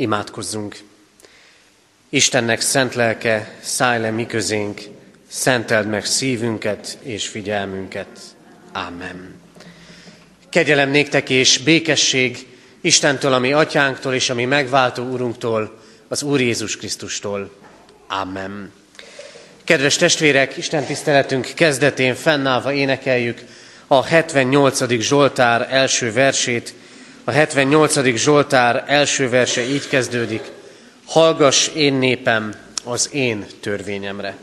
Imádkozzunk! Istennek szent lelke, szállj le mi közénk, szenteld meg szívünket és figyelmünket. Amen. Kegyelem néktek és békesség Istentől, ami atyánktól és ami megváltó úrunktól, az Úr Jézus Krisztustól. Amen. Kedves testvérek, Isten tiszteletünk kezdetén fennállva énekeljük a 78. Zsoltár első versét, a 78. Zsoltár első verse így kezdődik. Hallgass én népem az én törvényemre.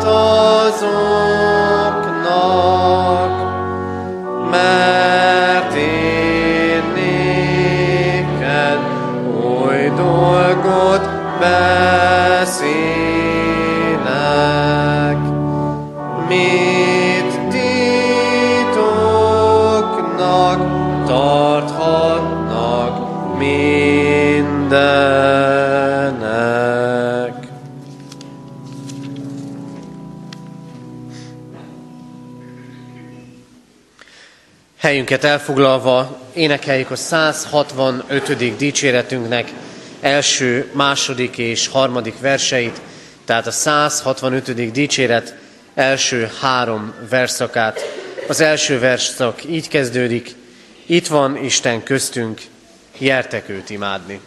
と Helyünket elfoglalva énekeljük a 165. dicséretünknek első, második és harmadik verseit, tehát a 165. dicséret első három verszakát. Az első verszak így kezdődik, itt van Isten köztünk, jertek őt imádni.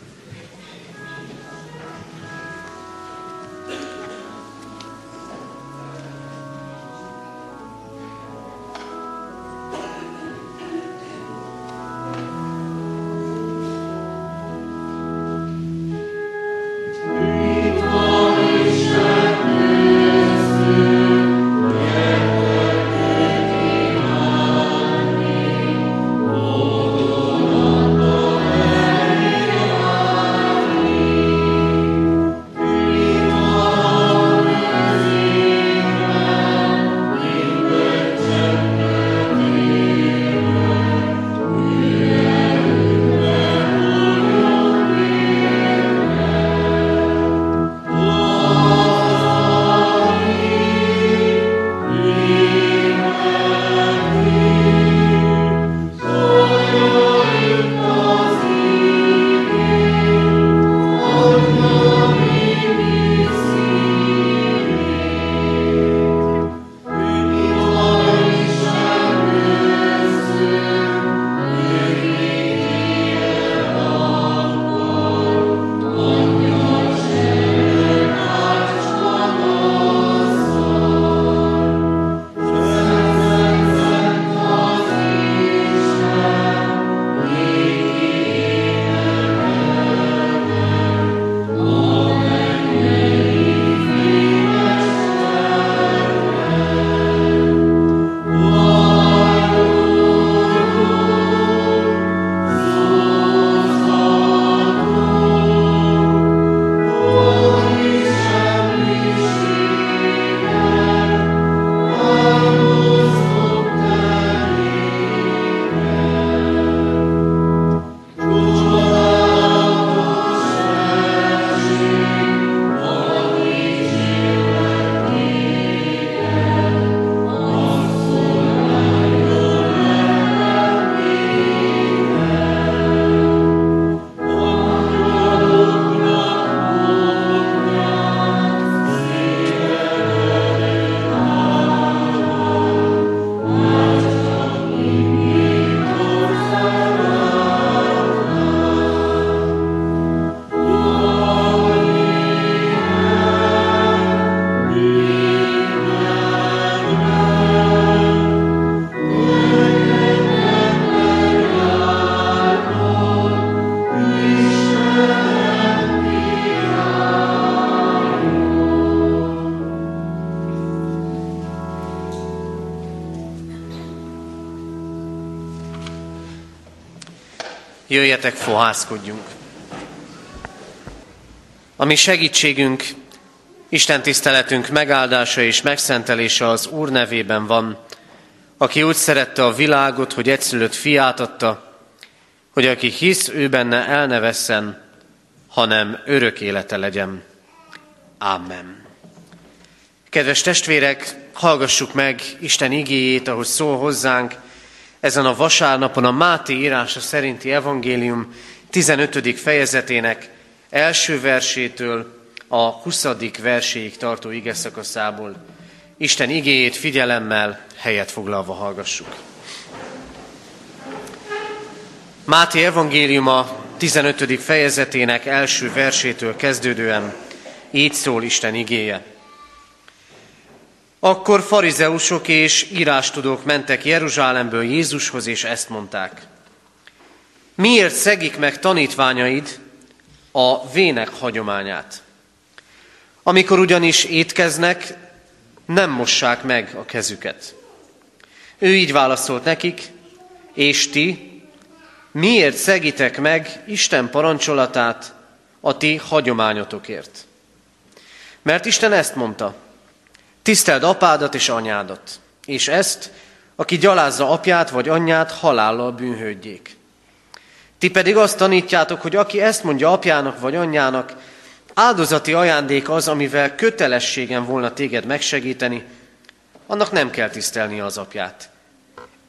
Jöjjetek, fohászkodjunk! A mi segítségünk, Isten tiszteletünk megáldása és megszentelése az Úr nevében van, aki úgy szerette a világot, hogy egyszülött fiát adta, hogy aki hisz ő benne el ne vesszen, hanem örök élete legyen. Amen. Kedves testvérek, hallgassuk meg Isten igéjét, ahogy szól hozzánk, ezen a vasárnapon a Máté írása szerinti evangélium 15. fejezetének első versétől a 20. verséig tartó ige szakaszából. Isten igéjét figyelemmel, helyet foglalva hallgassuk. Máté evangéliuma 15. fejezetének első versétől kezdődően így szól Isten igéje. Akkor farizeusok és írástudók mentek Jeruzsálemből Jézushoz, és ezt mondták. Miért szegik meg tanítványaid a vének hagyományát? Amikor ugyanis étkeznek, nem mossák meg a kezüket. Ő így válaszolt nekik, és ti miért szegitek meg Isten parancsolatát a ti hagyományotokért? Mert Isten ezt mondta, Tiszteld apádat és anyádat, és ezt, aki gyalázza apját vagy anyját, halállal bűnhődjék. Ti pedig azt tanítjátok, hogy aki ezt mondja apjának vagy anyjának, áldozati ajándék az, amivel kötelességem volna téged megsegíteni, annak nem kell tisztelni az apját.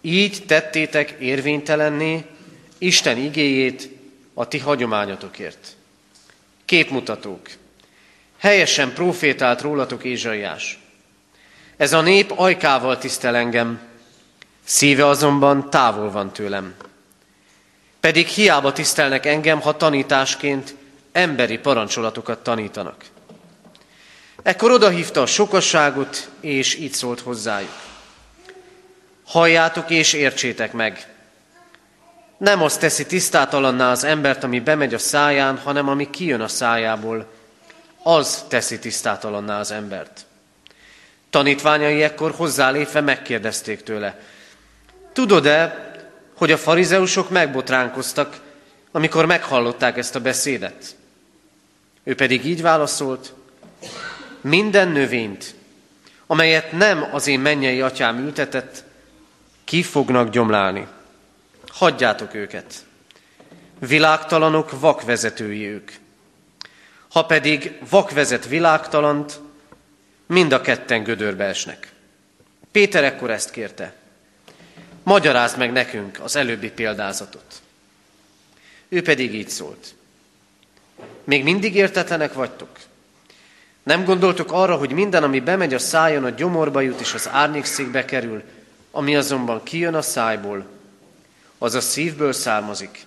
Így tettétek érvénytelenné Isten igéjét a ti hagyományotokért. Képmutatók. Helyesen profétált rólatok Ézsaiás. Ez a nép ajkával tisztel engem, szíve azonban távol van tőlem. Pedig hiába tisztelnek engem, ha tanításként emberi parancsolatokat tanítanak. Ekkor odahívta a sokasságot, és így szólt hozzájuk. Halljátok és értsétek meg. Nem azt teszi tisztátalanná az embert, ami bemegy a száján, hanem ami kijön a szájából, az teszi tisztátalanná az embert. Tanítványai ekkor hozzálépve megkérdezték tőle, tudod-e, hogy a farizeusok megbotránkoztak, amikor meghallották ezt a beszédet? Ő pedig így válaszolt, minden növényt, amelyet nem az én mennyei atyám ültetett, ki fognak gyomlálni. Hagyjátok őket. Világtalanok vakvezetői ők. Ha pedig vakvezet világtalant, mind a ketten gödörbe esnek. Péter ekkor ezt kérte. Magyarázd meg nekünk az előbbi példázatot. Ő pedig így szólt. Még mindig értetlenek vagytok? Nem gondoltok arra, hogy minden, ami bemegy a szájon, a gyomorba jut és az árnyékszékbe kerül, ami azonban kijön a szájból, az a szívből származik,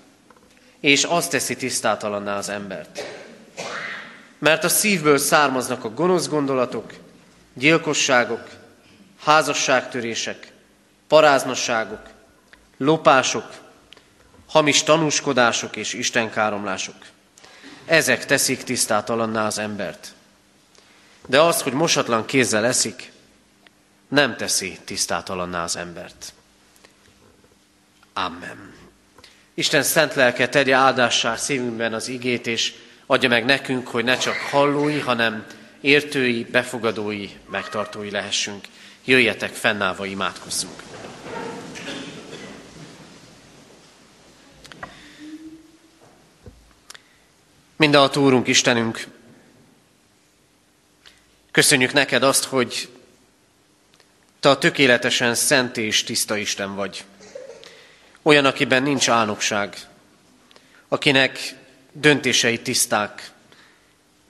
és azt teszi tisztátalanná az embert. Mert a szívből származnak a gonosz gondolatok, gyilkosságok, házasságtörések, paráznosságok, lopások, hamis tanúskodások és istenkáromlások. Ezek teszik tisztátalanná az embert. De az, hogy mosatlan kézzel eszik, nem teszi tisztátalanná az embert. Amen. Isten szent lelke tegye áldássá szívünkben az igét, és adja meg nekünk, hogy ne csak hallói, hanem értői, befogadói, megtartói lehessünk. Jöjjetek, fennállva imádkozzunk. a Úrunk, Istenünk, köszönjük neked azt, hogy te a tökéletesen szent és tiszta Isten vagy. Olyan, akiben nincs álnokság, akinek döntései tiszták,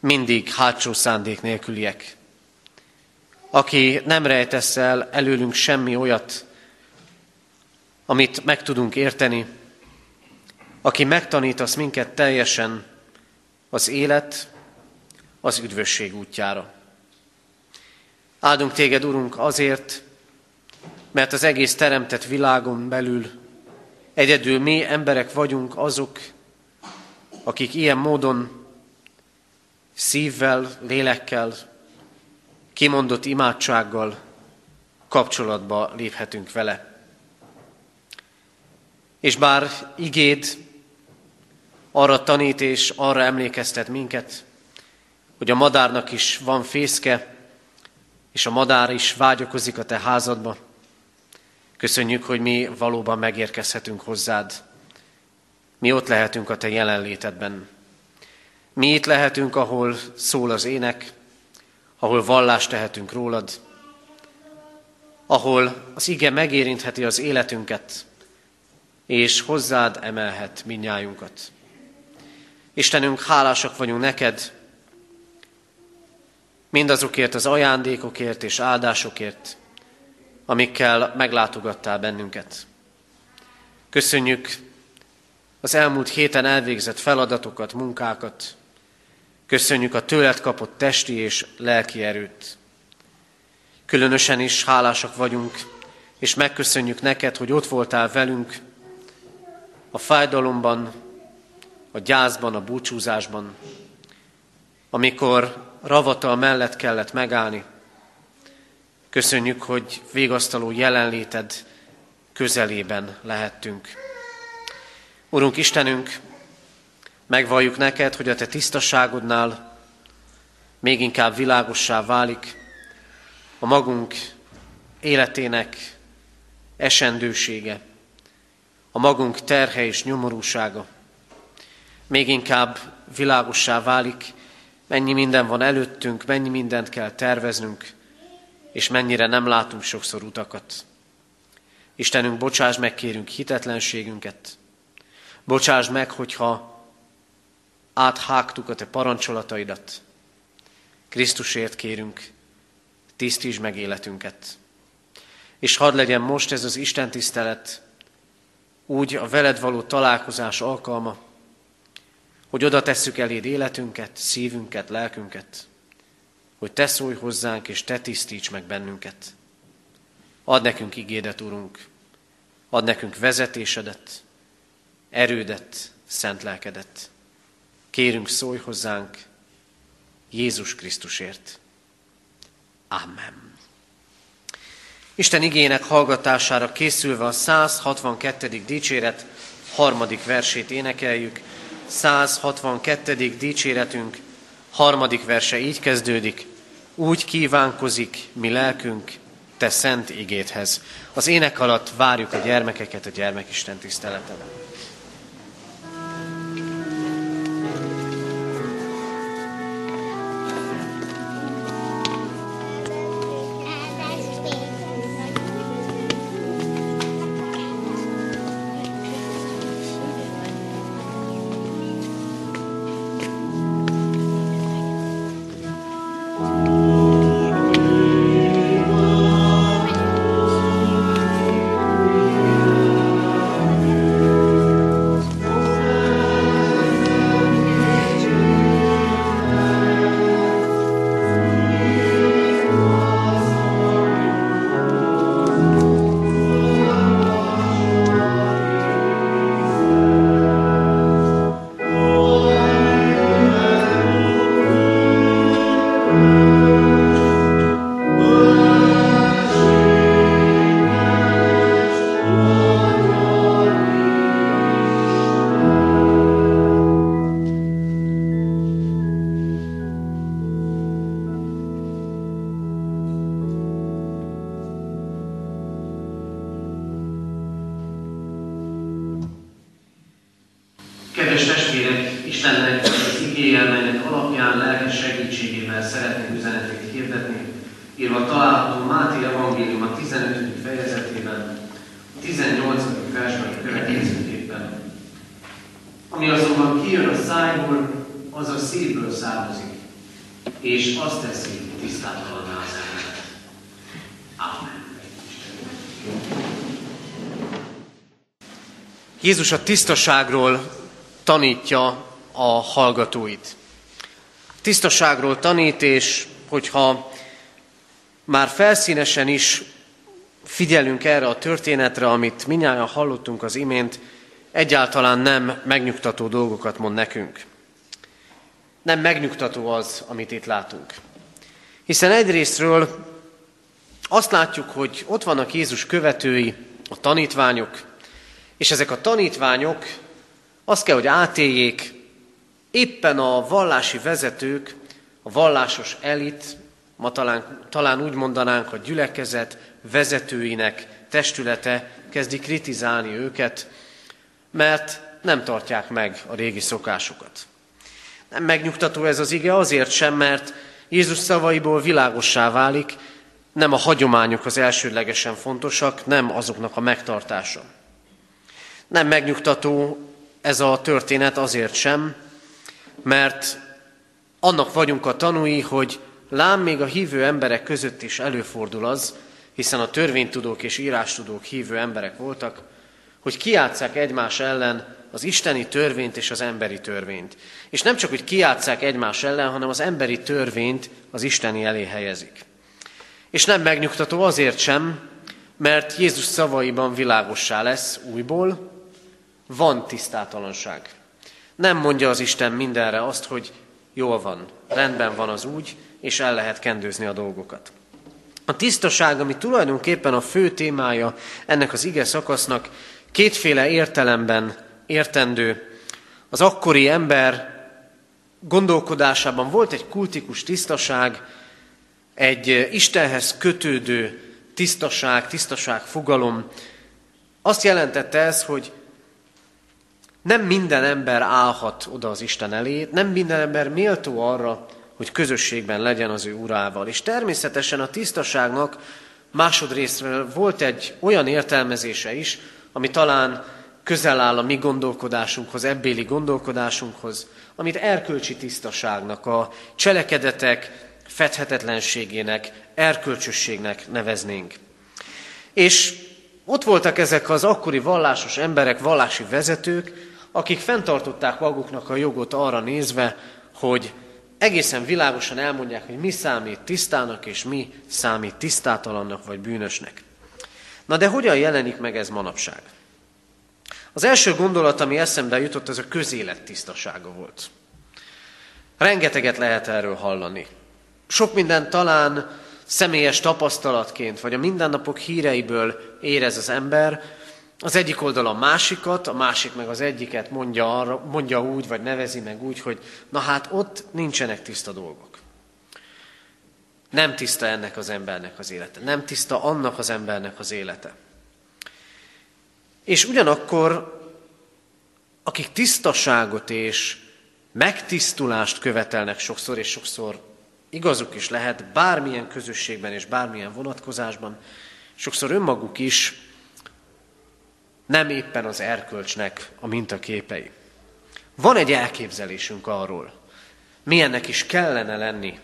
mindig hátsó szándék nélküliek. Aki nem rejtesz el előlünk semmi olyat, amit meg tudunk érteni, aki megtanítasz minket teljesen az élet, az üdvösség útjára. Áldunk téged, Urunk, azért, mert az egész teremtett világon belül egyedül mi emberek vagyunk azok, akik ilyen módon szívvel, lélekkel, kimondott imádsággal kapcsolatba léphetünk vele. És bár igéd arra tanít és arra emlékeztet minket, hogy a madárnak is van fészke, és a madár is vágyakozik a te házadba. Köszönjük, hogy mi valóban megérkezhetünk hozzád. Mi ott lehetünk a te jelenlétedben. Mi itt lehetünk, ahol szól az ének, ahol vallást tehetünk rólad, ahol az ige megérintheti az életünket, és hozzád emelhet minnyájunkat. Istenünk, hálásak vagyunk neked, mindazokért az ajándékokért és áldásokért, amikkel meglátogattál bennünket. Köszönjük az elmúlt héten elvégzett feladatokat, munkákat. Köszönjük a tőled kapott testi és lelki erőt. Különösen is hálásak vagyunk, és megköszönjük neked, hogy ott voltál velünk a fájdalomban, a gyászban, a búcsúzásban, amikor ravatal mellett kellett megállni. Köszönjük, hogy végasztaló jelenléted közelében lehettünk. Urunk Istenünk, megvalljuk neked, hogy a te tisztaságodnál még inkább világossá válik a magunk életének esendősége, a magunk terhe és nyomorúsága. Még inkább világossá válik, mennyi minden van előttünk, mennyi mindent kell terveznünk, és mennyire nem látunk sokszor utakat. Istenünk, bocsáss meg, kérünk hitetlenségünket. Bocsáss meg, hogyha áthágtuk a te parancsolataidat. Krisztusért kérünk, tisztíts meg életünket. És hadd legyen most ez az Isten tisztelet úgy a veled való találkozás alkalma, hogy oda tesszük eléd életünket, szívünket, lelkünket, hogy te szólj hozzánk, és te tisztíts meg bennünket. Ad nekünk igédet, Urunk, ad nekünk vezetésedet, erődet, szent lelkedet. Kérünk, szólj hozzánk Jézus Krisztusért. Amen. Isten igének hallgatására készülve a 162. dicséret harmadik versét énekeljük. 162. dicséretünk harmadik verse így kezdődik. Úgy kívánkozik mi lelkünk te szent igéthez. Az ének alatt várjuk a gyermekeket a gyermekisten tiszteleten. Jézus a tisztaságról tanítja a hallgatóit. Tisztaságról tanít, és hogyha már felszínesen is figyelünk erre a történetre, amit minnyáján hallottunk az imént, egyáltalán nem megnyugtató dolgokat mond nekünk. Nem megnyugtató az, amit itt látunk. Hiszen egyrésztről azt látjuk, hogy ott vannak Jézus követői, a tanítványok, és ezek a tanítványok Azt kell, hogy átéljék éppen a vallási vezetők, a vallásos elit, ma talán, talán úgy mondanánk a gyülekezet vezetőinek testülete kezdi kritizálni őket, mert nem tartják meg a régi szokásokat. Nem megnyugtató ez az ige azért sem, mert Jézus szavaiból világossá válik, nem a hagyományok az elsődlegesen fontosak, nem azoknak a megtartása. Nem megnyugtató ez a történet azért sem, mert annak vagyunk a tanúi, hogy lám még a hívő emberek között is előfordul az, hiszen a törvénytudók és írástudók hívő emberek voltak, hogy kiátszák egymás ellen az isteni törvényt és az emberi törvényt. És nem csak, hogy kiátszák egymás ellen, hanem az emberi törvényt az isteni elé helyezik. És nem megnyugtató azért sem, mert Jézus szavaiban világossá lesz újból, van tisztátalanság. Nem mondja az Isten mindenre azt, hogy jól van, rendben van az úgy, és el lehet kendőzni a dolgokat. A tisztaság, ami tulajdonképpen a fő témája ennek az ige szakasznak, kétféle értelemben értendő. Az akkori ember gondolkodásában volt egy kultikus tisztaság, egy Istenhez kötődő tisztaság, tisztaság fogalom. Azt jelentette ez, hogy nem minden ember állhat oda az Isten elé, nem minden ember méltó arra, hogy közösségben legyen az ő urával. És természetesen a tisztaságnak másodrészről volt egy olyan értelmezése is, ami talán közel áll a mi gondolkodásunkhoz, ebbéli gondolkodásunkhoz, amit erkölcsi tisztaságnak, a cselekedetek fedhetetlenségének, erkölcsösségnek neveznénk. És ott voltak ezek az akkori vallásos emberek, vallási vezetők, akik fenntartották maguknak a jogot arra nézve, hogy egészen világosan elmondják, hogy mi számít tisztának, és mi számít tisztátalannak vagy bűnösnek. Na de hogyan jelenik meg ez manapság? Az első gondolat, ami eszembe jutott, az a közélet tisztasága volt. Rengeteget lehet erről hallani. Sok minden talán személyes tapasztalatként, vagy a mindennapok híreiből érez az ember, az egyik oldal a másikat, a másik meg az egyiket mondja, arra, mondja úgy, vagy nevezi meg úgy, hogy na hát ott nincsenek tiszta dolgok. Nem tiszta ennek az embernek az élete. Nem tiszta annak az embernek az élete. És ugyanakkor, akik tisztaságot és megtisztulást követelnek sokszor, és sokszor igazuk is lehet, bármilyen közösségben és bármilyen vonatkozásban, sokszor önmaguk is nem éppen az erkölcsnek a mintaképei. Van egy elképzelésünk arról, milyennek is kellene lenni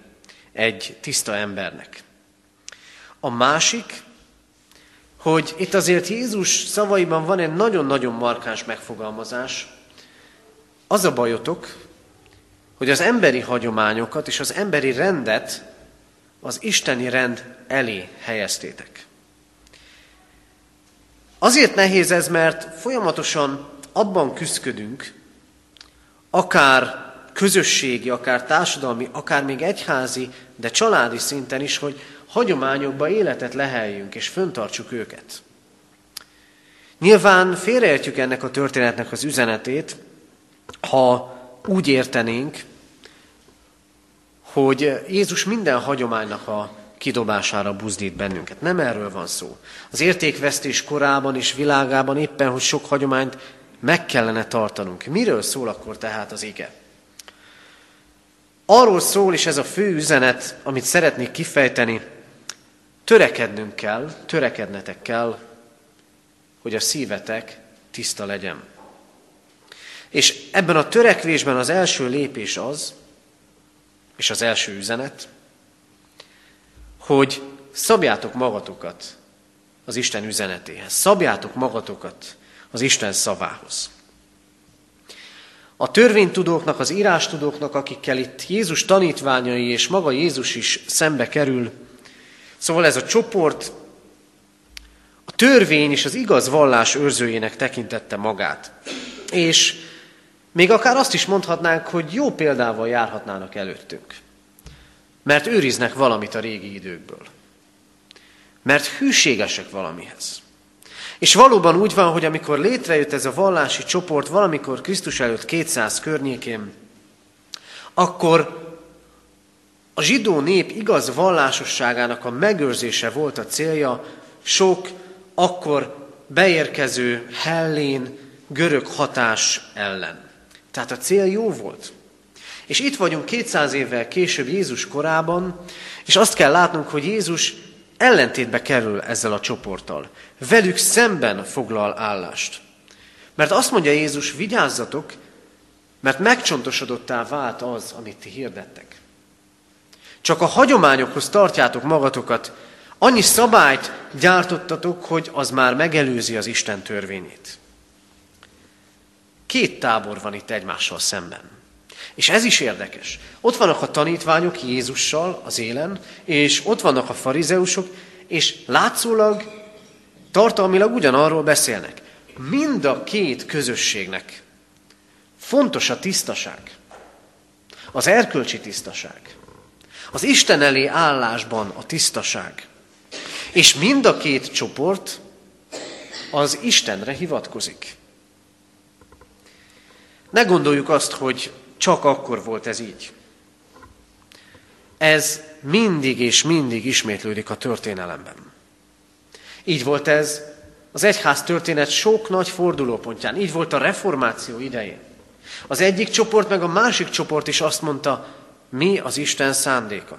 egy tiszta embernek. A másik, hogy itt azért Jézus szavaiban van egy nagyon-nagyon markáns megfogalmazás. Az a bajotok, hogy az emberi hagyományokat és az emberi rendet az isteni rend elé helyeztétek. Azért nehéz ez, mert folyamatosan abban küzdködünk, akár közösségi, akár társadalmi, akár még egyházi, de családi szinten is, hogy hagyományokba életet leheljünk és föntartsuk őket. Nyilván félreértjük ennek a történetnek az üzenetét, ha úgy értenénk, hogy Jézus minden hagyománynak a kidobására buzdít bennünket. Nem erről van szó. Az értékvesztés korában és világában éppen, hogy sok hagyományt meg kellene tartanunk. Miről szól akkor tehát az ige? Arról szól, és ez a fő üzenet, amit szeretnék kifejteni, törekednünk kell, törekednetek kell, hogy a szívetek tiszta legyen. És ebben a törekvésben az első lépés az, és az első üzenet, hogy szabjátok magatokat az Isten üzenetéhez. Szabjátok magatokat az Isten szavához. A törvénytudóknak, az írástudóknak, akikkel itt Jézus tanítványai és maga Jézus is szembe kerül, szóval ez a csoport a törvény és az igaz vallás őrzőjének tekintette magát. És még akár azt is mondhatnánk, hogy jó példával járhatnának előttünk. Mert őriznek valamit a régi időkből. Mert hűségesek valamihez. És valóban úgy van, hogy amikor létrejött ez a vallási csoport valamikor Krisztus előtt 200 környékén, akkor a zsidó nép igaz vallásosságának a megőrzése volt a célja sok akkor beérkező hellén görög hatás ellen. Tehát a cél jó volt. És itt vagyunk 200 évvel később Jézus korában, és azt kell látnunk, hogy Jézus ellentétbe kerül ezzel a csoporttal. Velük szemben foglal állást. Mert azt mondja Jézus, vigyázzatok, mert megcsontosodottá vált az, amit ti hirdettek. Csak a hagyományokhoz tartjátok magatokat, annyi szabályt gyártottatok, hogy az már megelőzi az Isten törvényét. Két tábor van itt egymással szemben. És ez is érdekes. Ott vannak a tanítványok Jézussal az élen, és ott vannak a farizeusok, és látszólag, tartalmilag ugyanarról beszélnek. Mind a két közösségnek fontos a tisztaság. Az erkölcsi tisztaság. Az Isten elé állásban a tisztaság. És mind a két csoport az Istenre hivatkozik. Ne gondoljuk azt, hogy csak akkor volt ez így. Ez mindig és mindig ismétlődik a történelemben. Így volt ez az egyház történet sok nagy fordulópontján. Így volt a reformáció idején. Az egyik csoport meg a másik csoport is azt mondta, mi az Isten szándéka.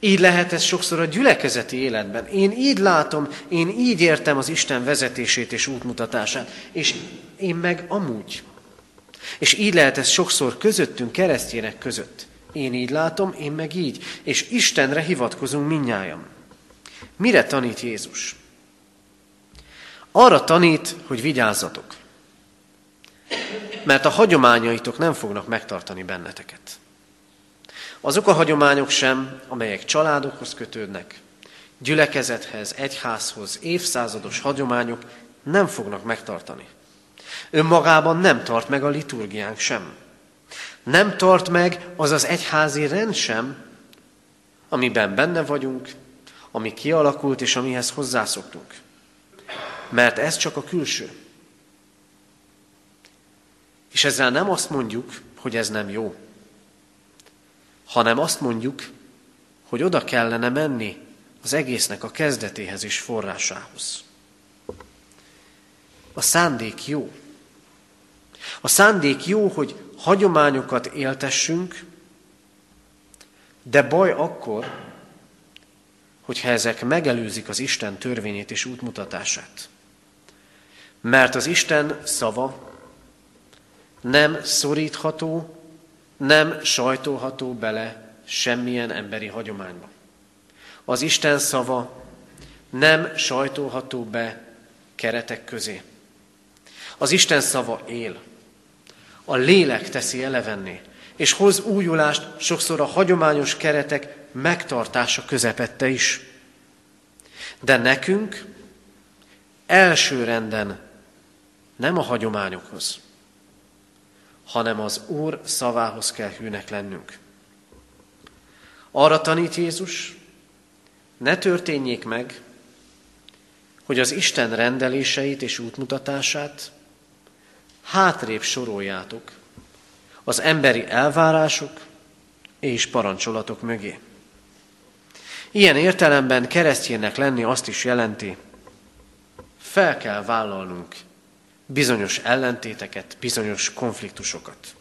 Így lehet ez sokszor a gyülekezeti életben. Én így látom, én így értem az Isten vezetését és útmutatását, és én meg amúgy. És így lehet ez sokszor közöttünk, keresztjének között. Én így látom, én meg így. És Istenre hivatkozunk minnyáján. Mire tanít Jézus? Arra tanít, hogy vigyázzatok. Mert a hagyományaitok nem fognak megtartani benneteket. Azok a hagyományok sem, amelyek családokhoz kötődnek, gyülekezethez, egyházhoz, évszázados hagyományok nem fognak megtartani. Önmagában nem tart meg a liturgiánk sem. Nem tart meg az az egyházi rend sem, amiben benne vagyunk, ami kialakult és amihez hozzászoktunk. Mert ez csak a külső. És ezzel nem azt mondjuk, hogy ez nem jó, hanem azt mondjuk, hogy oda kellene menni az egésznek a kezdetéhez és forrásához. A szándék jó. A szándék jó, hogy hagyományokat éltessünk, de baj akkor, hogyha ezek megelőzik az Isten törvényét és útmutatását. Mert az Isten szava nem szorítható, nem sajtolható bele semmilyen emberi hagyományba. Az Isten szava nem sajtolható be keretek közé. Az Isten szava él. A lélek teszi elevenné, és hoz újulást sokszor a hagyományos keretek megtartása közepette is. De nekünk elsőrenden nem a hagyományokhoz, hanem az Úr szavához kell hűnek lennünk. Arra tanít Jézus, ne történjék meg, hogy az Isten rendeléseit és útmutatását hátrébb soroljátok az emberi elvárások és parancsolatok mögé. Ilyen értelemben keresztjének lenni azt is jelenti, fel kell vállalnunk bizonyos ellentéteket, bizonyos konfliktusokat.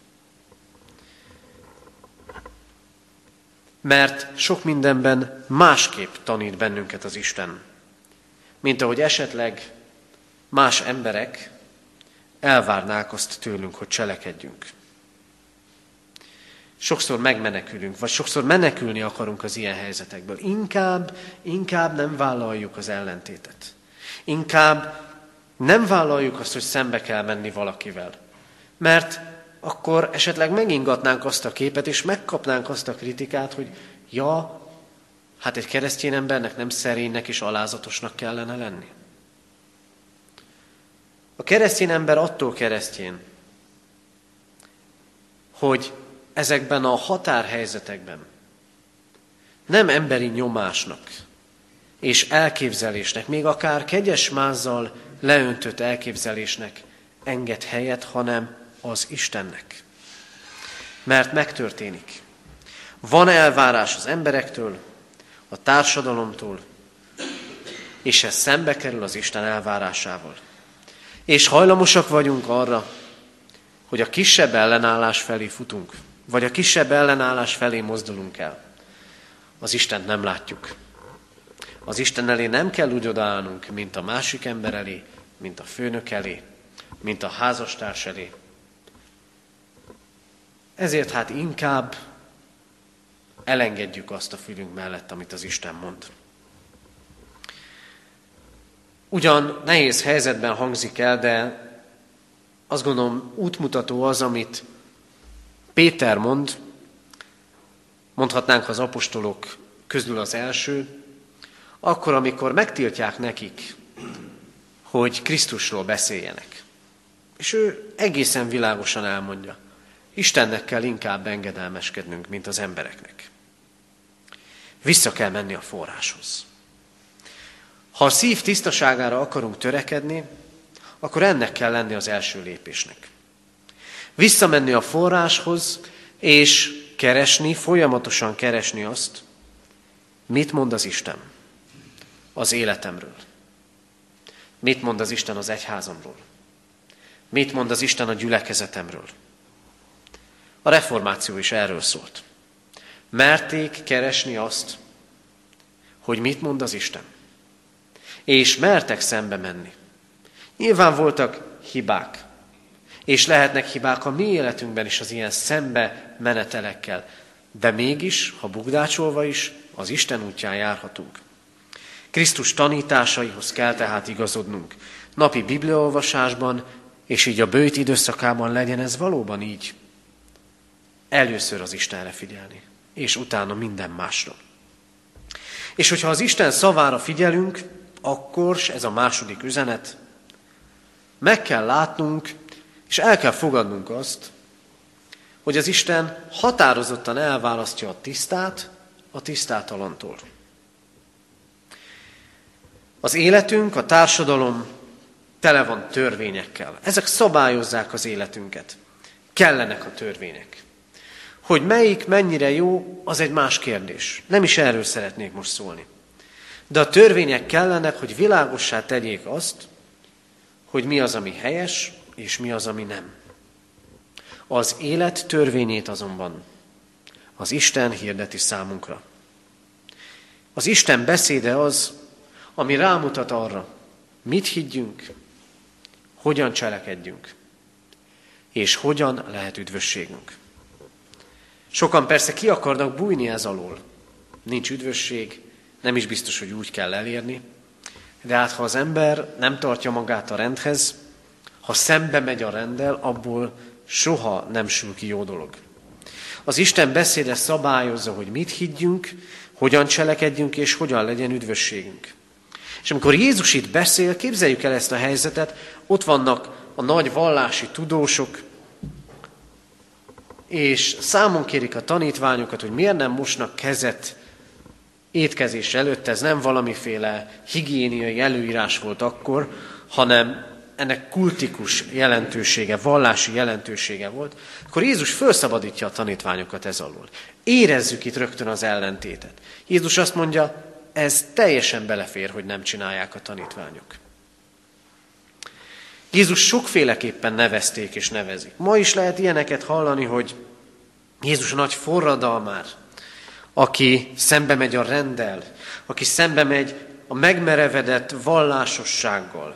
Mert sok mindenben másképp tanít bennünket az Isten, mint ahogy esetleg más emberek elvárnák azt tőlünk, hogy cselekedjünk. Sokszor megmenekülünk, vagy sokszor menekülni akarunk az ilyen helyzetekből. Inkább, inkább nem vállaljuk az ellentétet. Inkább nem vállaljuk azt, hogy szembe kell menni valakivel. Mert akkor esetleg megingatnánk azt a képet, és megkapnánk azt a kritikát, hogy ja, hát egy keresztény embernek nem szerénynek és alázatosnak kellene lenni. A keresztény ember attól keresztjén, hogy ezekben a határhelyzetekben nem emberi nyomásnak és elképzelésnek, még akár kegyes mázzal leöntött elképzelésnek enged helyet, hanem az Istennek. Mert megtörténik. Van elvárás az emberektől, a társadalomtól, és ez szembe kerül az Isten elvárásával. És hajlamosak vagyunk arra, hogy a kisebb ellenállás felé futunk, vagy a kisebb ellenállás felé mozdulunk el. Az Istent nem látjuk. Az Isten elé nem kell úgy odaállnunk, mint a másik ember elé, mint a főnök elé, mint a házastárs elé. Ezért hát inkább elengedjük azt a fülünk mellett, amit az Isten mond. Ugyan nehéz helyzetben hangzik el, de azt gondolom útmutató az, amit Péter mond, mondhatnánk az apostolok közül az első, akkor, amikor megtiltják nekik, hogy Krisztusról beszéljenek. És ő egészen világosan elmondja, Istennek kell inkább engedelmeskednünk, mint az embereknek. Vissza kell menni a forráshoz. Ha a szív tisztaságára akarunk törekedni, akkor ennek kell lenni az első lépésnek. Visszamenni a forráshoz, és keresni, folyamatosan keresni azt, mit mond az Isten az életemről. Mit mond az Isten az egyházamról? Mit mond az Isten a gyülekezetemről? A reformáció is erről szólt. Merték keresni azt, hogy mit mond az Isten. És mertek szembe menni. Nyilván voltak hibák, és lehetnek hibák a mi életünkben is az ilyen szembe menetelekkel, de mégis, ha bugdácsolva is, az Isten útján járhatunk. Krisztus tanításaihoz kell tehát igazodnunk. Napi bibliaolvasásban, és így a bőjt időszakában legyen ez valóban így. Először az Istenre figyelni, és utána minden másra. És hogyha az Isten szavára figyelünk, akkor, ez a második üzenet, meg kell látnunk, és el kell fogadnunk azt, hogy az Isten határozottan elválasztja a tisztát a tisztátalantól. Az életünk, a társadalom tele van törvényekkel. Ezek szabályozzák az életünket. Kellenek a törvények. Hogy melyik mennyire jó, az egy más kérdés. Nem is erről szeretnék most szólni. De a törvények kellenek, hogy világossá tegyék azt, hogy mi az, ami helyes, és mi az, ami nem. Az élet törvényét azonban az Isten hirdeti számunkra. Az Isten beszéde az, ami rámutat arra, mit higgyünk, hogyan cselekedjünk, és hogyan lehet üdvösségünk. Sokan persze ki akarnak bújni ez alól. Nincs üdvösség, nem is biztos, hogy úgy kell elérni, de hát ha az ember nem tartja magát a rendhez, ha szembe megy a rendel, abból soha nem sül ki jó dolog. Az Isten beszéde szabályozza, hogy mit higgyünk, hogyan cselekedjünk, és hogyan legyen üdvösségünk. És amikor Jézus itt beszél, képzeljük el ezt a helyzetet, ott vannak a nagy vallási tudósok, és számon kérik a tanítványokat, hogy miért nem mosnak kezet étkezés előtt, ez nem valamiféle higiéniai előírás volt akkor, hanem ennek kultikus jelentősége, vallási jelentősége volt, akkor Jézus felszabadítja a tanítványokat ez alól. Érezzük itt rögtön az ellentétet. Jézus azt mondja, ez teljesen belefér, hogy nem csinálják a tanítványok. Jézus sokféleképpen nevezték és nevezik. Ma is lehet ilyeneket hallani, hogy Jézus nagy forradalmár, aki szembe megy a rendel, aki szembe megy a megmerevedett vallásossággal,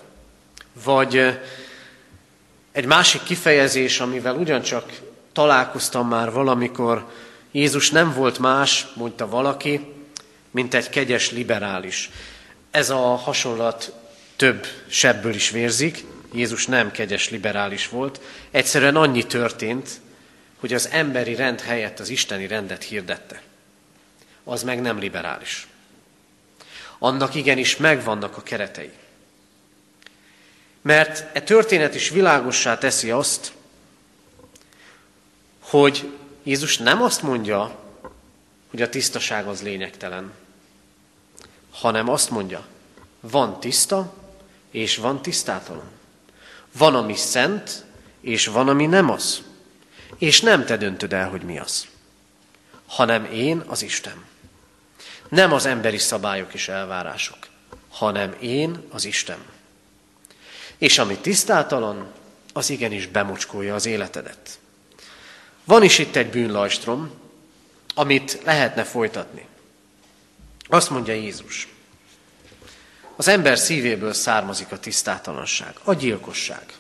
vagy egy másik kifejezés, amivel ugyancsak találkoztam már valamikor, Jézus nem volt más, mondta valaki, mint egy kegyes liberális. Ez a hasonlat több sebből is vérzik. Jézus nem kegyes liberális volt. Egyszerűen annyi történt, hogy az emberi rend helyett az isteni rendet hirdette. Az meg nem liberális. Annak igenis megvannak a keretei. Mert e történet is világossá teszi azt, hogy Jézus nem azt mondja, hogy a tisztaság az lényegtelen, hanem azt mondja, van tiszta, és van tisztátalan. Van, ami szent, és van, ami nem az. És nem te döntöd el, hogy mi az, hanem én az Isten. Nem az emberi szabályok és elvárások, hanem én az Isten. És ami tisztátalan, az igenis bemocskolja az életedet. Van is itt egy bűnlajstrom, amit lehetne folytatni. Azt mondja Jézus. Az ember szívéből származik a tisztátalanság, a gyilkosság.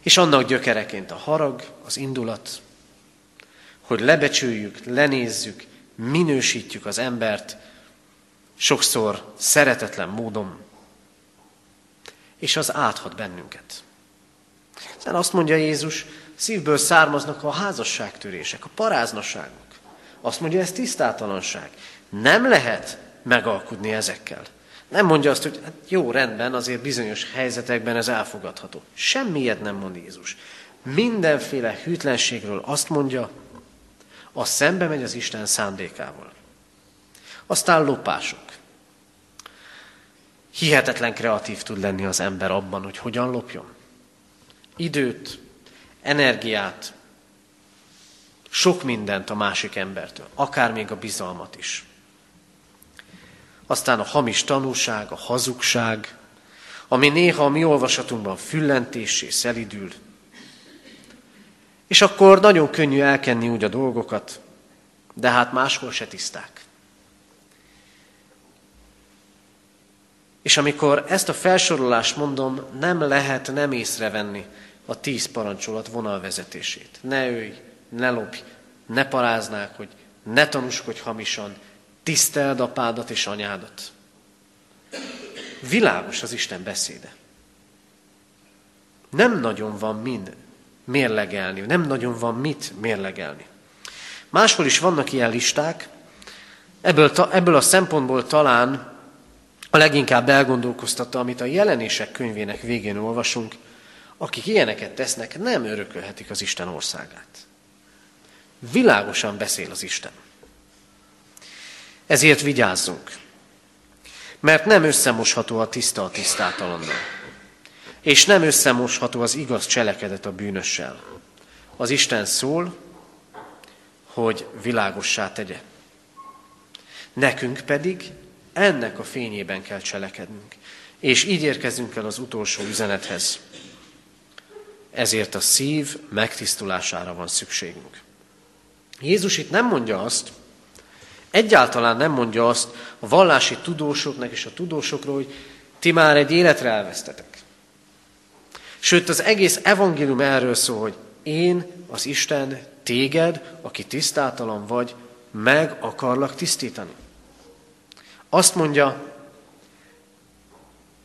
És annak gyökereként a harag, az indulat, hogy lebecsüljük, lenézzük, minősítjük az embert, sokszor szeretetlen módon, és az áthat bennünket. Hiszen azt mondja Jézus, szívből származnak a házasságtörések, a paráznaságok. Azt mondja, ez tisztátalanság. Nem lehet megalkudni ezekkel. Nem mondja azt, hogy hát jó, rendben, azért bizonyos helyzetekben ez elfogadható. Semmiért nem mond Jézus. Mindenféle hűtlenségről azt mondja, az szembe megy az Isten szándékával. Aztán lopások. Hihetetlen kreatív tud lenni az ember abban, hogy hogyan lopjon. Időt, energiát, sok mindent a másik embertől, akár még a bizalmat is. Aztán a hamis tanúság, a hazugság, ami néha a mi olvasatunkban füllentésé szelidül. És akkor nagyon könnyű elkenni úgy a dolgokat, de hát máshol se tiszták. És amikor ezt a felsorolást mondom, nem lehet nem észrevenni a tíz parancsolat vonalvezetését. Ne ölj, ne lopj, ne paráznák, hogy ne tanúskodj hamisan, tiszteld apádat és anyádat. Világos az Isten beszéde. Nem nagyon van mind mérlegelni, nem nagyon van mit mérlegelni. Máshol is vannak ilyen listák, ebből, ebből a szempontból talán a leginkább elgondolkoztatta, amit a jelenések könyvének végén olvasunk, akik ilyeneket tesznek, nem örökölhetik az Isten országát. Világosan beszél az Isten. Ezért vigyázzunk, mert nem összemosható a tiszta a tisztátalannal, és nem összemosható az igaz cselekedet a bűnössel. Az Isten szól, hogy világossá tegye. Nekünk pedig ennek a fényében kell cselekednünk. És így érkezünk el az utolsó üzenethez. Ezért a szív megtisztulására van szükségünk. Jézus itt nem mondja azt, egyáltalán nem mondja azt a vallási tudósoknak és a tudósokról, hogy ti már egy életre elvesztetek. Sőt, az egész evangélium erről szól, hogy én, az Isten, téged, aki tisztátalan vagy, meg akarlak tisztítani. Azt mondja,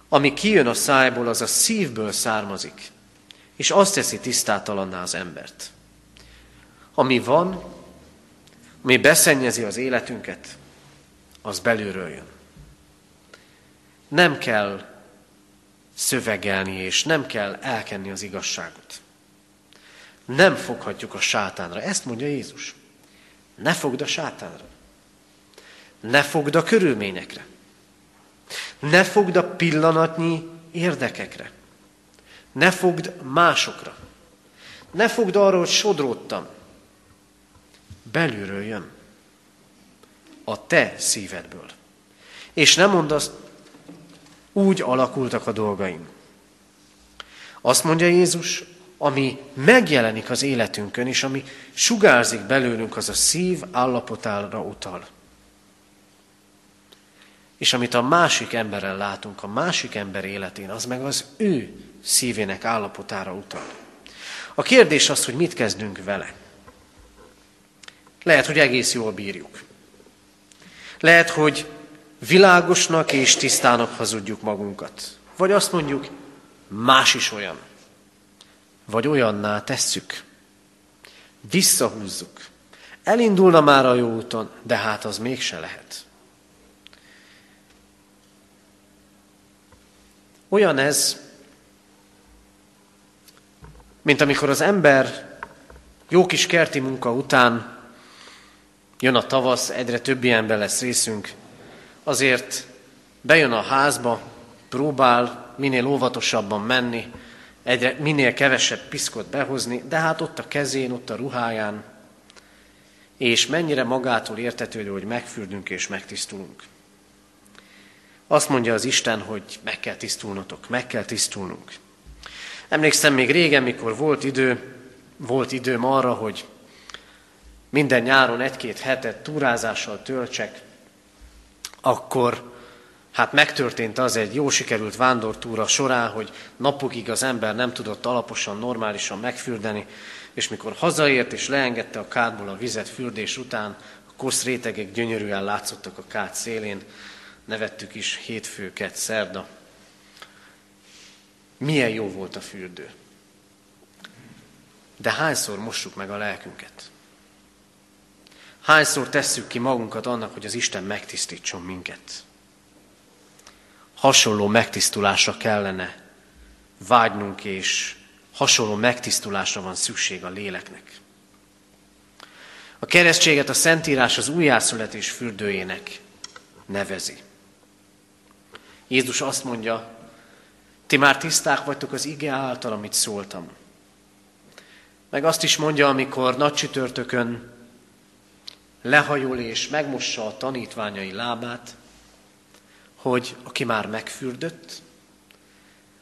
ami kijön a szájból, az a szívből származik, és azt teszi tisztátalanná az embert. Ami van, ami beszennyezi az életünket, az belülről jön. Nem kell szövegelni, és nem kell elkenni az igazságot. Nem foghatjuk a sátánra. Ezt mondja Jézus. Ne fogd a sátánra. Ne fogd a körülményekre. Ne fogd a pillanatnyi érdekekre. Ne fogd másokra. Ne fogd arra, hogy sodródtam. Belülről jön. A te szívedből. És nem mondd azt, úgy alakultak a dolgaim. Azt mondja Jézus, ami megjelenik az életünkön, és ami sugárzik belőlünk, az a szív állapotára utal. És amit a másik emberen látunk, a másik ember életén, az meg az ő szívének állapotára utal. A kérdés az, hogy mit kezdünk vele. Lehet, hogy egész jól bírjuk. Lehet, hogy világosnak és tisztának hazudjuk magunkat. Vagy azt mondjuk, más is olyan. Vagy olyanná tesszük. Visszahúzzuk. Elindulna már a jó úton, de hát az mégse lehet. Olyan ez, mint amikor az ember jó kis kerti munka után jön a tavasz, egyre több ilyenben lesz részünk, azért bejön a házba, próbál minél óvatosabban menni, egyre, minél kevesebb piszkot behozni, de hát ott a kezén, ott a ruháján, és mennyire magától értetődő, hogy megfürdünk és megtisztulunk. Azt mondja az Isten, hogy meg kell tisztulnotok, meg kell tisztulnunk. Emlékszem még régen, mikor volt idő, volt időm arra, hogy minden nyáron egy-két hetet túrázással töltsek, akkor hát megtörtént az egy jó sikerült vándortúra során, hogy napokig az ember nem tudott alaposan, normálisan megfürdeni, és mikor hazaért és leengedte a kádból a vizet fürdés után, a kosz rétegek gyönyörűen látszottak a kád szélén, nevettük is hétfőket, szerda. Milyen jó volt a fürdő. De hányszor mossuk meg a lelkünket? Hányszor tesszük ki magunkat annak, hogy az Isten megtisztítson minket? Hasonló megtisztulásra kellene vágynunk, és hasonló megtisztulásra van szükség a léleknek. A keresztséget a Szentírás az újjászületés fürdőjének nevezi. Jézus azt mondja, ti már tiszták vagytok az ige által, amit szóltam. Meg azt is mondja, amikor nagy csütörtökön lehajol és megmossa a tanítványai lábát, hogy aki már megfürdött,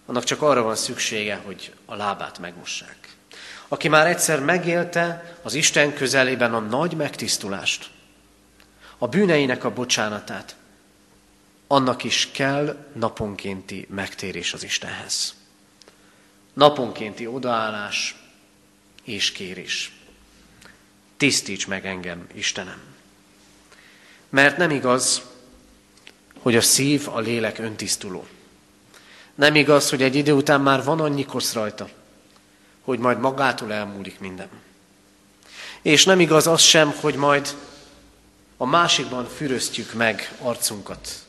annak csak arra van szüksége, hogy a lábát megmossák. Aki már egyszer megélte az Isten közelében a nagy megtisztulást, a bűneinek a bocsánatát, annak is kell naponkénti megtérés az Istenhez. Naponkénti odaállás és kérés. Tisztíts meg engem, Istenem. Mert nem igaz, hogy a szív, a lélek öntisztuló. Nem igaz, hogy egy idő után már van annyi kosz rajta, hogy majd magától elmúlik minden. És nem igaz az sem, hogy majd a másikban füröztjük meg arcunkat.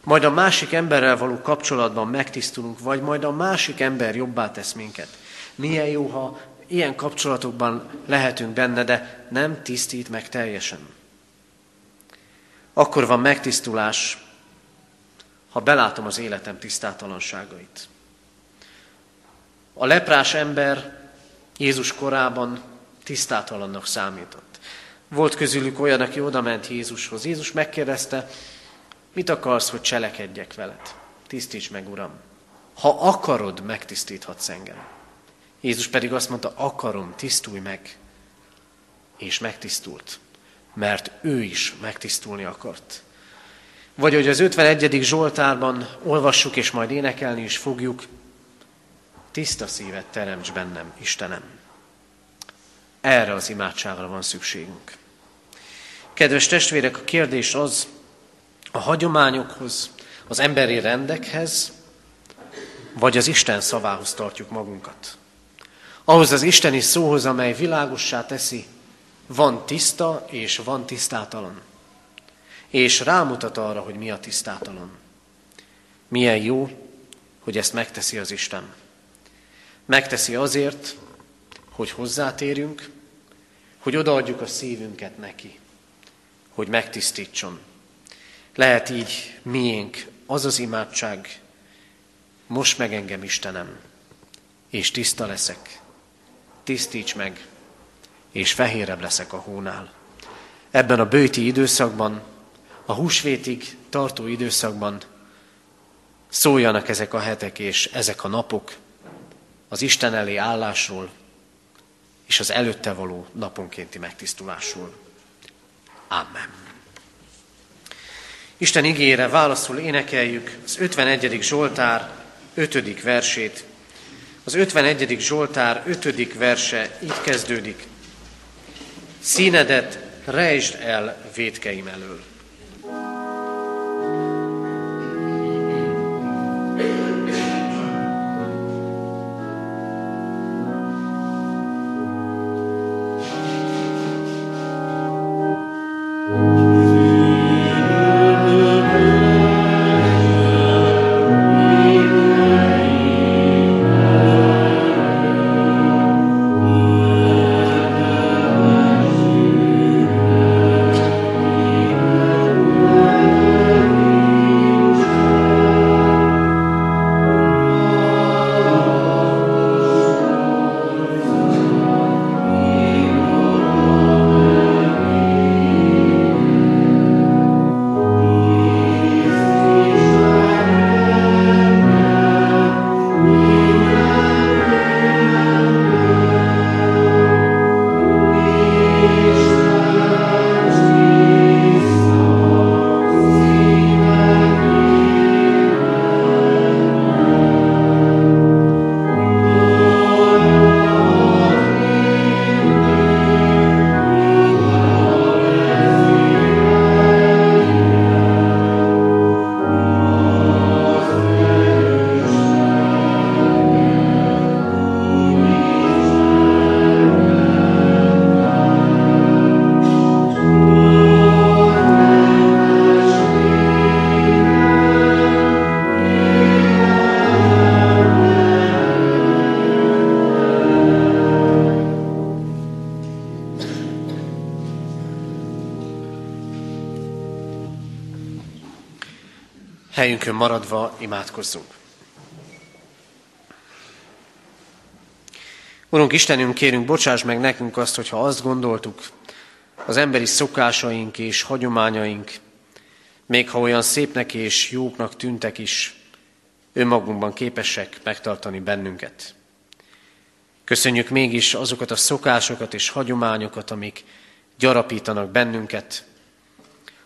Majd a másik emberrel való kapcsolatban megtisztulunk, vagy majd a másik ember jobbá tesz minket. Milyen jó, ha ilyen kapcsolatokban lehetünk benne, de nem tisztít meg teljesen. Akkor van megtisztulás, ha belátom az életem tisztátalanságait. A leprás ember Jézus korában tisztátalannak számított. Volt közülük olyan, aki odament Jézushoz. Jézus megkérdezte, mit akarsz, hogy cselekedjek veled? Tisztíts meg, Uram. Ha akarod, megtisztíthatsz engem. Jézus pedig azt mondta, akarom, tisztulj meg. És megtisztult, mert ő is megtisztulni akart. Vagy hogy az 51. Zsoltárban olvassuk, és majd énekelni is fogjuk, tiszta szívet teremts bennem, Istenem. Erre az imádságra van szükségünk. Kedves testvérek, a kérdés az, a hagyományokhoz, az emberi rendekhez, vagy az Isten szavához tartjuk magunkat. Ahhoz az isteni szóhoz, amely világossá teszi, van tiszta és van tisztátalan és rámutat arra, hogy mi a tisztátalan. Milyen jó, hogy ezt megteszi az Isten. Megteszi azért, hogy hozzátérjünk, hogy odaadjuk a szívünket neki, hogy megtisztítson. Lehet így miénk az az imádság, most meg engem Istenem, és tiszta leszek, tisztíts meg, és fehérebb leszek a hónál. Ebben a bőti időszakban a húsvétig tartó időszakban szóljanak ezek a hetek és ezek a napok az Isten elé állásról és az előtte való naponkénti megtisztulásról. Amen. Isten igére válaszul énekeljük az 51. Zsoltár 5. versét. Az 51. Zsoltár 5. verse így kezdődik. Színedet rejtsd el védkeim elől. Helyünkön maradva imádkozzunk. Urunk Istenünk, kérünk, bocsáss meg nekünk azt, hogyha azt gondoltuk, az emberi szokásaink és hagyományaink, még ha olyan szépnek és jóknak tűntek is, önmagunkban képesek megtartani bennünket. Köszönjük mégis azokat a szokásokat és hagyományokat, amik gyarapítanak bennünket,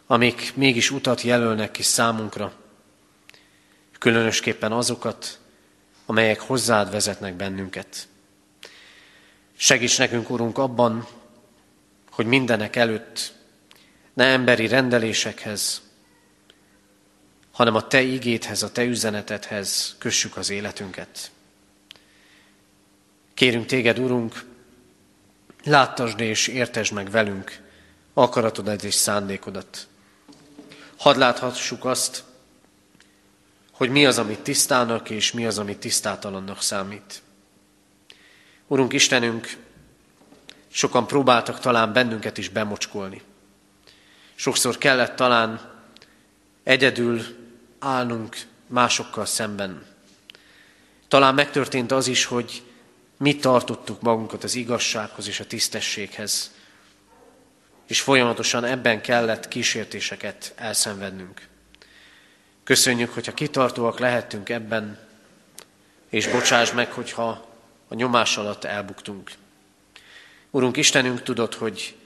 amik mégis utat jelölnek ki számunkra, különösképpen azokat, amelyek hozzád vezetnek bennünket. Segíts nekünk, Urunk, abban, hogy mindenek előtt ne emberi rendelésekhez, hanem a Te igéthez, a Te üzenetedhez kössük az életünket. Kérünk Téged, Urunk, láttasd és értesd meg velünk akaratodat és szándékodat. Hadd láthassuk azt, hogy mi az, amit tisztának, és mi az, amit tisztátalannak számít. Urunk Istenünk, sokan próbáltak talán bennünket is bemocskolni. Sokszor kellett talán egyedül állnunk másokkal szemben. Talán megtörtént az is, hogy mi tartottuk magunkat az igazsághoz és a tisztességhez, és folyamatosan ebben kellett kísértéseket elszenvednünk. Köszönjük, hogyha kitartóak lehettünk ebben, és bocsáss meg, hogyha a nyomás alatt elbuktunk. Urunk Istenünk, tudod, hogy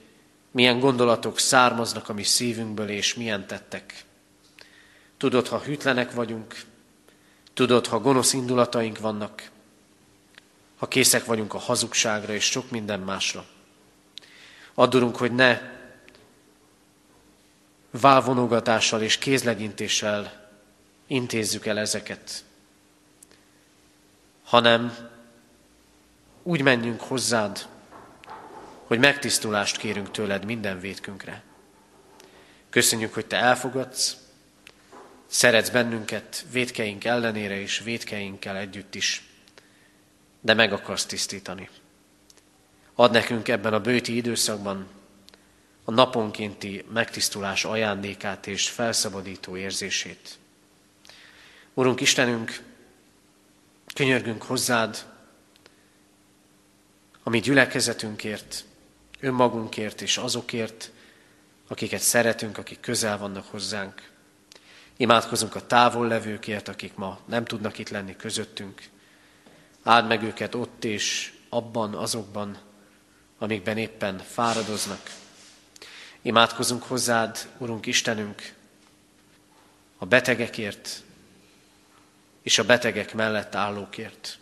milyen gondolatok származnak a mi szívünkből, és milyen tettek. Tudod, ha hűtlenek vagyunk, tudod, ha gonosz indulataink vannak, ha készek vagyunk a hazugságra és sok minden másra. Addurunk, hogy ne válvonogatással és kézlegyintéssel intézzük el ezeket, hanem úgy menjünk hozzád, hogy megtisztulást kérünk tőled minden védkünkre. Köszönjük, hogy te elfogadsz, szeretsz bennünket védkeink ellenére és védkeinkkel együtt is, de meg akarsz tisztítani. Ad nekünk ebben a bőti időszakban a naponkénti megtisztulás ajándékát és felszabadító érzését. Urunk Istenünk, könyörgünk hozzád, ami gyülekezetünkért, önmagunkért és azokért, akiket szeretünk, akik közel vannak hozzánk. Imádkozunk a távol levőkért, akik ma nem tudnak itt lenni közöttünk. Áld meg őket ott és abban, azokban, amikben éppen fáradoznak. Imádkozunk hozzád, Urunk Istenünk, a betegekért és a betegek mellett állókért.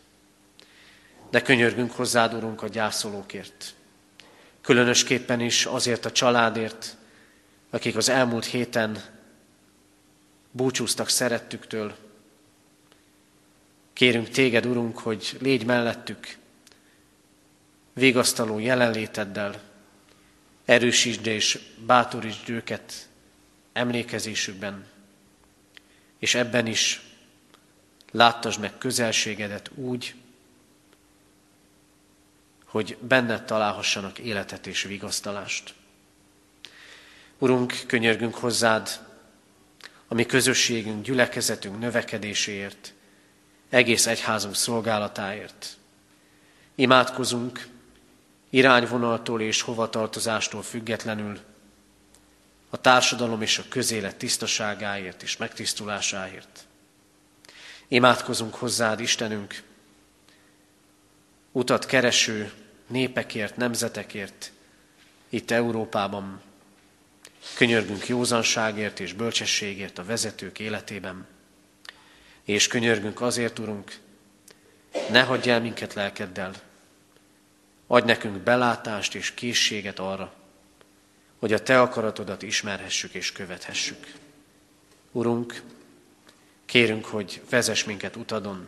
De könyörgünk hozzád, Urunk, a gyászolókért. Különösképpen is azért a családért, akik az elmúlt héten búcsúztak szerettüktől. Kérünk téged, Urunk, hogy légy mellettük, végasztaló jelenléteddel, erősítsd és bátorítsd őket emlékezésükben, és ebben is láttasd meg közelségedet úgy, hogy benned találhassanak életet és vigasztalást. Urunk, könyörgünk hozzád, a mi közösségünk, gyülekezetünk növekedéséért, egész egyházunk szolgálatáért. Imádkozunk irányvonaltól és hovatartozástól függetlenül a társadalom és a közélet tisztaságáért és megtisztulásáért. Imádkozunk hozzád, Istenünk, utat kereső népekért, nemzetekért itt Európában. Könyörgünk józanságért és bölcsességért a vezetők életében. És könyörgünk azért, Urunk, ne hagyj el minket lelkeddel. Adj nekünk belátást és készséget arra, hogy a Te akaratodat ismerhessük és követhessük. Urunk, kérünk, hogy vezess minket utadon,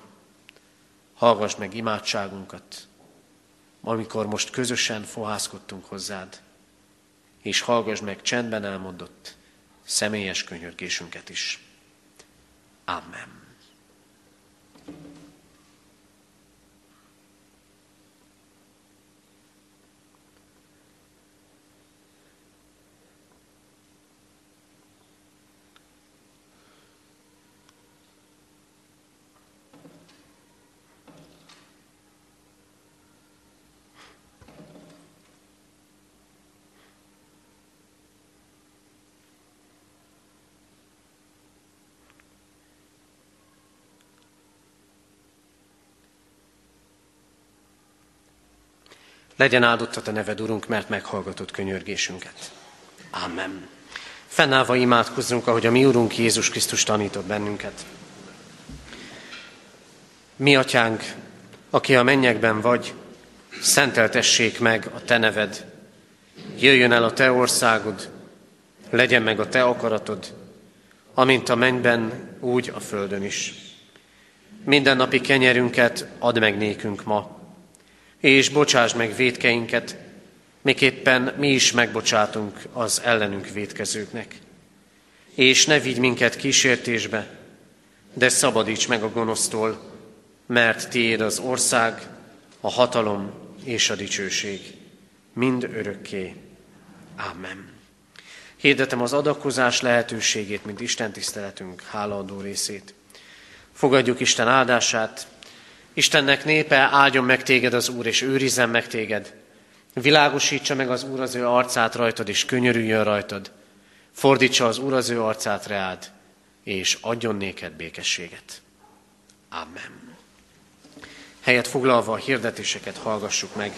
hallgass meg imádságunkat, amikor most közösen fohászkodtunk hozzád, és hallgass meg csendben elmondott személyes könyörgésünket is. Amen. Legyen áldott a Te neved, Urunk, mert meghallgatott könyörgésünket. Amen. Fennállva imádkozzunk, ahogy a mi Urunk Jézus Krisztus tanított bennünket. Mi, Atyánk, aki a mennyekben vagy, szenteltessék meg a Te neved. Jöjjön el a Te országod, legyen meg a Te akaratod, amint a mennyben, úgy a földön is. Minden napi kenyerünket add meg nékünk ma, és bocsáss meg védkeinket, miképpen mi is megbocsátunk az ellenünk védkezőknek. És ne vigy minket kísértésbe, de szabadíts meg a gonosztól, mert tiéd az ország, a hatalom és a dicsőség, mind örökké. Amen. Hirdetem az adakozás lehetőségét, mint Isten tiszteletünk hálaadó részét. Fogadjuk Isten áldását. Istennek népe, áldjon meg téged az Úr, és őrizzen meg téged. Világosítsa meg az Úr az ő arcát rajtad, és könyörüljön rajtad. Fordítsa az Úr az ő arcát reád, és adjon néked békességet. Amen. Helyet foglalva a hirdetéseket hallgassuk meg.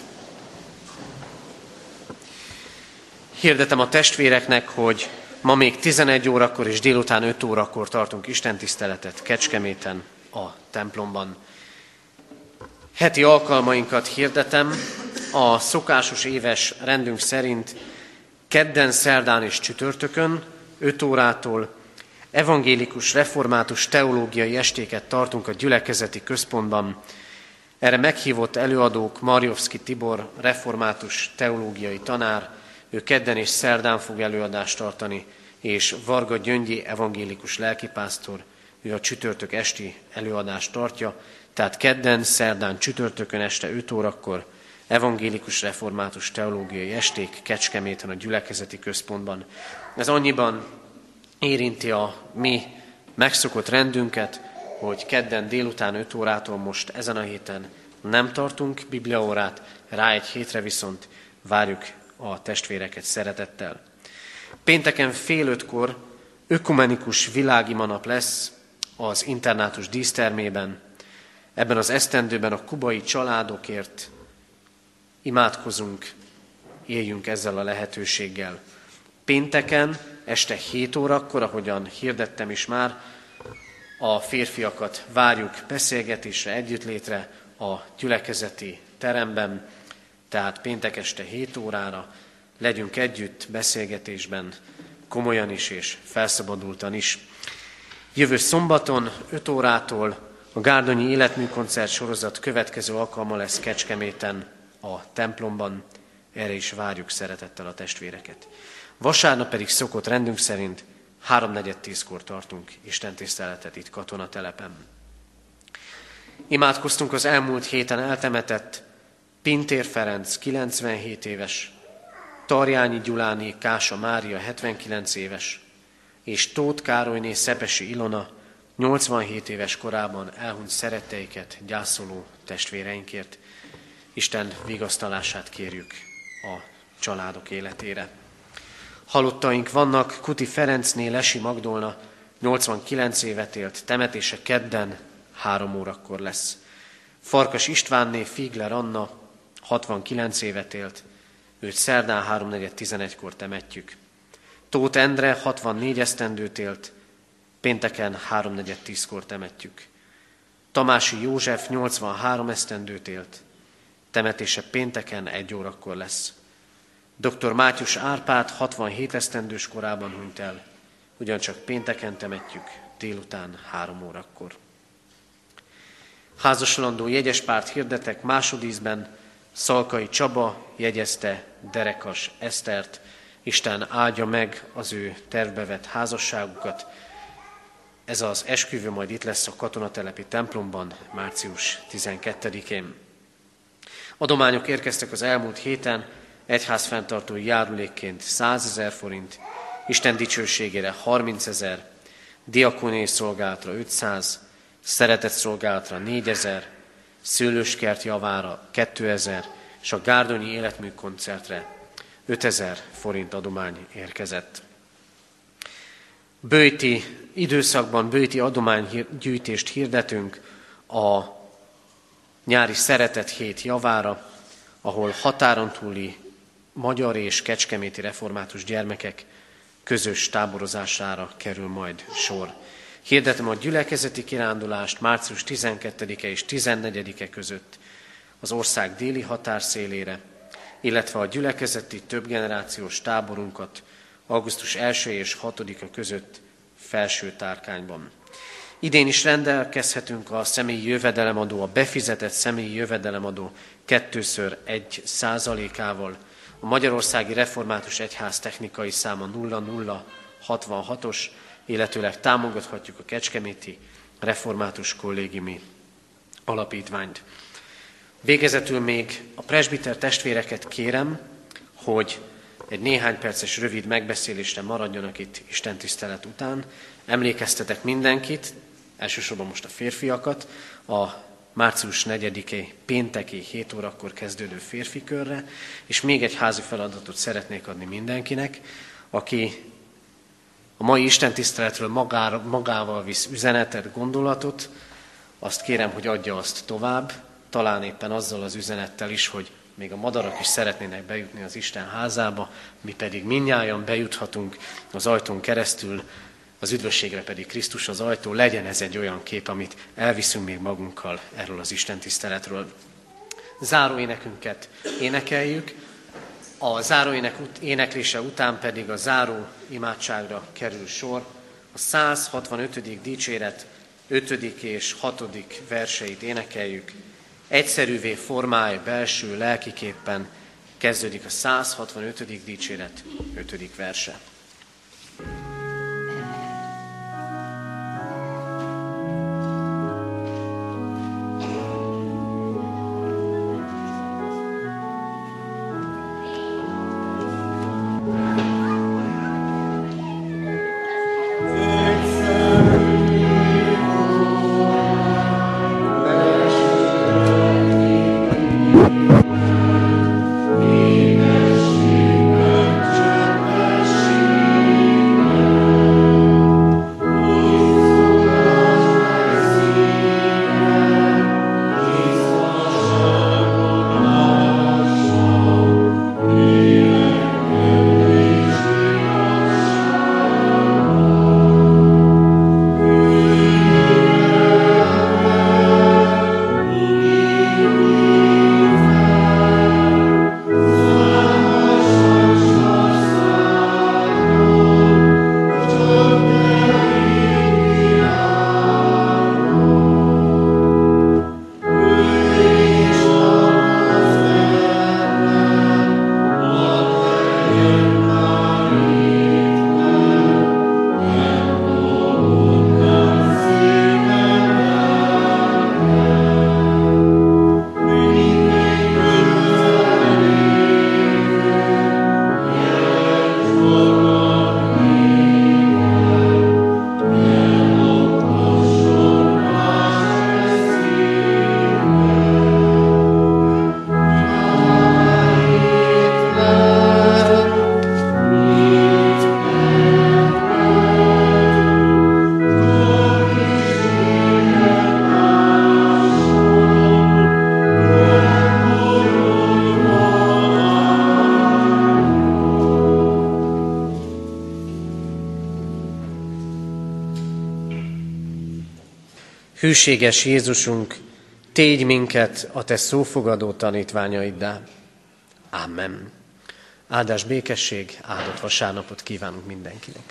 Hirdetem a testvéreknek, hogy ma még 11 órakor és délután 5 órakor tartunk istentiszteletet Kecskeméten a templomban. Heti alkalmainkat hirdetem. A szokásos éves rendünk szerint kedden, szerdán és csütörtökön 5 órától evangélikus református teológiai estéket tartunk a gyülekezeti központban. Erre meghívott előadók Marjovszki Tibor, református teológiai tanár, ő kedden és szerdán fog előadást tartani, és Varga Gyöngyi evangélikus lelkipásztor, ő a csütörtök esti előadást tartja, tehát kedden, szerdán, csütörtökön este 5 órakor evangélikus református teológiai esték Kecskeméten a gyülekezeti központban. Ez annyiban érinti a mi megszokott rendünket, hogy kedden délután 5 órától most ezen a héten nem tartunk bibliaórát, rá egy hétre viszont várjuk a testvéreket szeretettel. Pénteken fél ötkor ökumenikus világi manap lesz az internátus dísztermében. Ebben az esztendőben a kubai családokért imádkozunk, éljünk ezzel a lehetőséggel. Pénteken este 7 órakor, ahogyan hirdettem is már, a férfiakat várjuk beszélgetésre, együttlétre a gyülekezeti teremben, tehát péntek este 7 órára legyünk együtt beszélgetésben, komolyan is és felszabadultan is. Jövő szombaton 5 órától a Gárdonyi Életműkoncert sorozat következő alkalma lesz Kecskeméten a templomban. Erre is várjuk szeretettel a testvéreket. Vasárnap pedig szokott rendünk szerint 3.4.10-kor tartunk Isten tiszteletet itt katonatelepen. Imádkoztunk az elmúlt héten eltemetett Pintér Ferenc 97 éves, Tarjányi Gyuláni Kása Mária 79 éves, és Tóth Károlyné Szepesi Ilona 87 éves korában elhunyt szeretteiket gyászoló testvéreinkért. Isten vigasztalását kérjük a családok életére. Halottaink vannak, Kuti Ferencné Lesi Magdolna 89 évet élt, temetése kedden három órakor lesz. Farkas Istvánné Figler Anna 69 évet élt, őt szerdán 3.4.11-kor temetjük. Tóth Endre 64 esztendőt élt, pénteken 3.4.10-kor temetjük. Tamási József 83 esztendőt élt, temetése pénteken egy órakor lesz. Dr. Mátyus Árpád 67 esztendős korában hunyt el, ugyancsak pénteken temetjük, délután három órakor. Házasolandó jegyespárt hirdetek másodízben, Szalkai Csaba jegyezte Derekas Esztert, Isten áldja meg az ő tervbevett házasságukat. Ez az esküvő majd itt lesz a katonatelepi templomban, március 12-én. Adományok érkeztek az elmúlt héten, egyház fenntartói járulékként 100 ezer forint, Isten dicsőségére 30 ezer, diakóniai szolgálatra 500, szeretett szolgálatra 4000, szőlőskert javára 2000, és a Gárdonyi életmű koncertre 5000 forint adomány érkezett. Bőti időszakban bőti adománygyűjtést hirdetünk a nyári szeretet hét javára. ahol határon túli magyar és kecskeméti református gyermekek közös táborozására kerül majd sor. Hirdetem a gyülekezeti kirándulást március 12-e és 14-e között az ország déli határszélére, illetve a gyülekezeti többgenerációs táborunkat augusztus 1 és 6-a között felső tárkányban. Idén is rendelkezhetünk a személyi jövedelemadó, a befizetett személyi jövedelemadó kettőször egy százalékával. A Magyarországi Református Egyház technikai száma 0066-os, illetőleg támogathatjuk a Kecskeméti Református Kollégiumi Alapítványt. Végezetül még a presbiter testvéreket kérem, hogy egy néhány perces rövid megbeszélésre maradjanak itt Isten tisztelet után. Emlékeztetek mindenkit, elsősorban most a férfiakat, a március 4-i pénteki 7 órakor kezdődő férfi körre, és még egy házi feladatot szeretnék adni mindenkinek, aki a mai Isten tiszteletről magával visz üzenetet, gondolatot, azt kérem, hogy adja azt tovább, talán éppen azzal az üzenettel is, hogy még a madarak is szeretnének bejutni az Isten házába, mi pedig minnyáján bejuthatunk az ajtón keresztül, az üdvösségre pedig Krisztus az ajtó, legyen ez egy olyan kép, amit elviszünk még magunkkal erről az Isten tiszteletről. Záró énekünket énekeljük, a záró ének éneklése után pedig a záró imádságra kerül sor. A 165. dicséret 5. és 6. verseit énekeljük. Egyszerűvé formálj belső lelkiképpen kezdődik a 165. dicséret 5. verse. Hűséges Jézusunk, tégy minket a Te szófogadó tanítványaiddá. Amen. Áldás békesség, áldott vasárnapot kívánunk mindenkinek.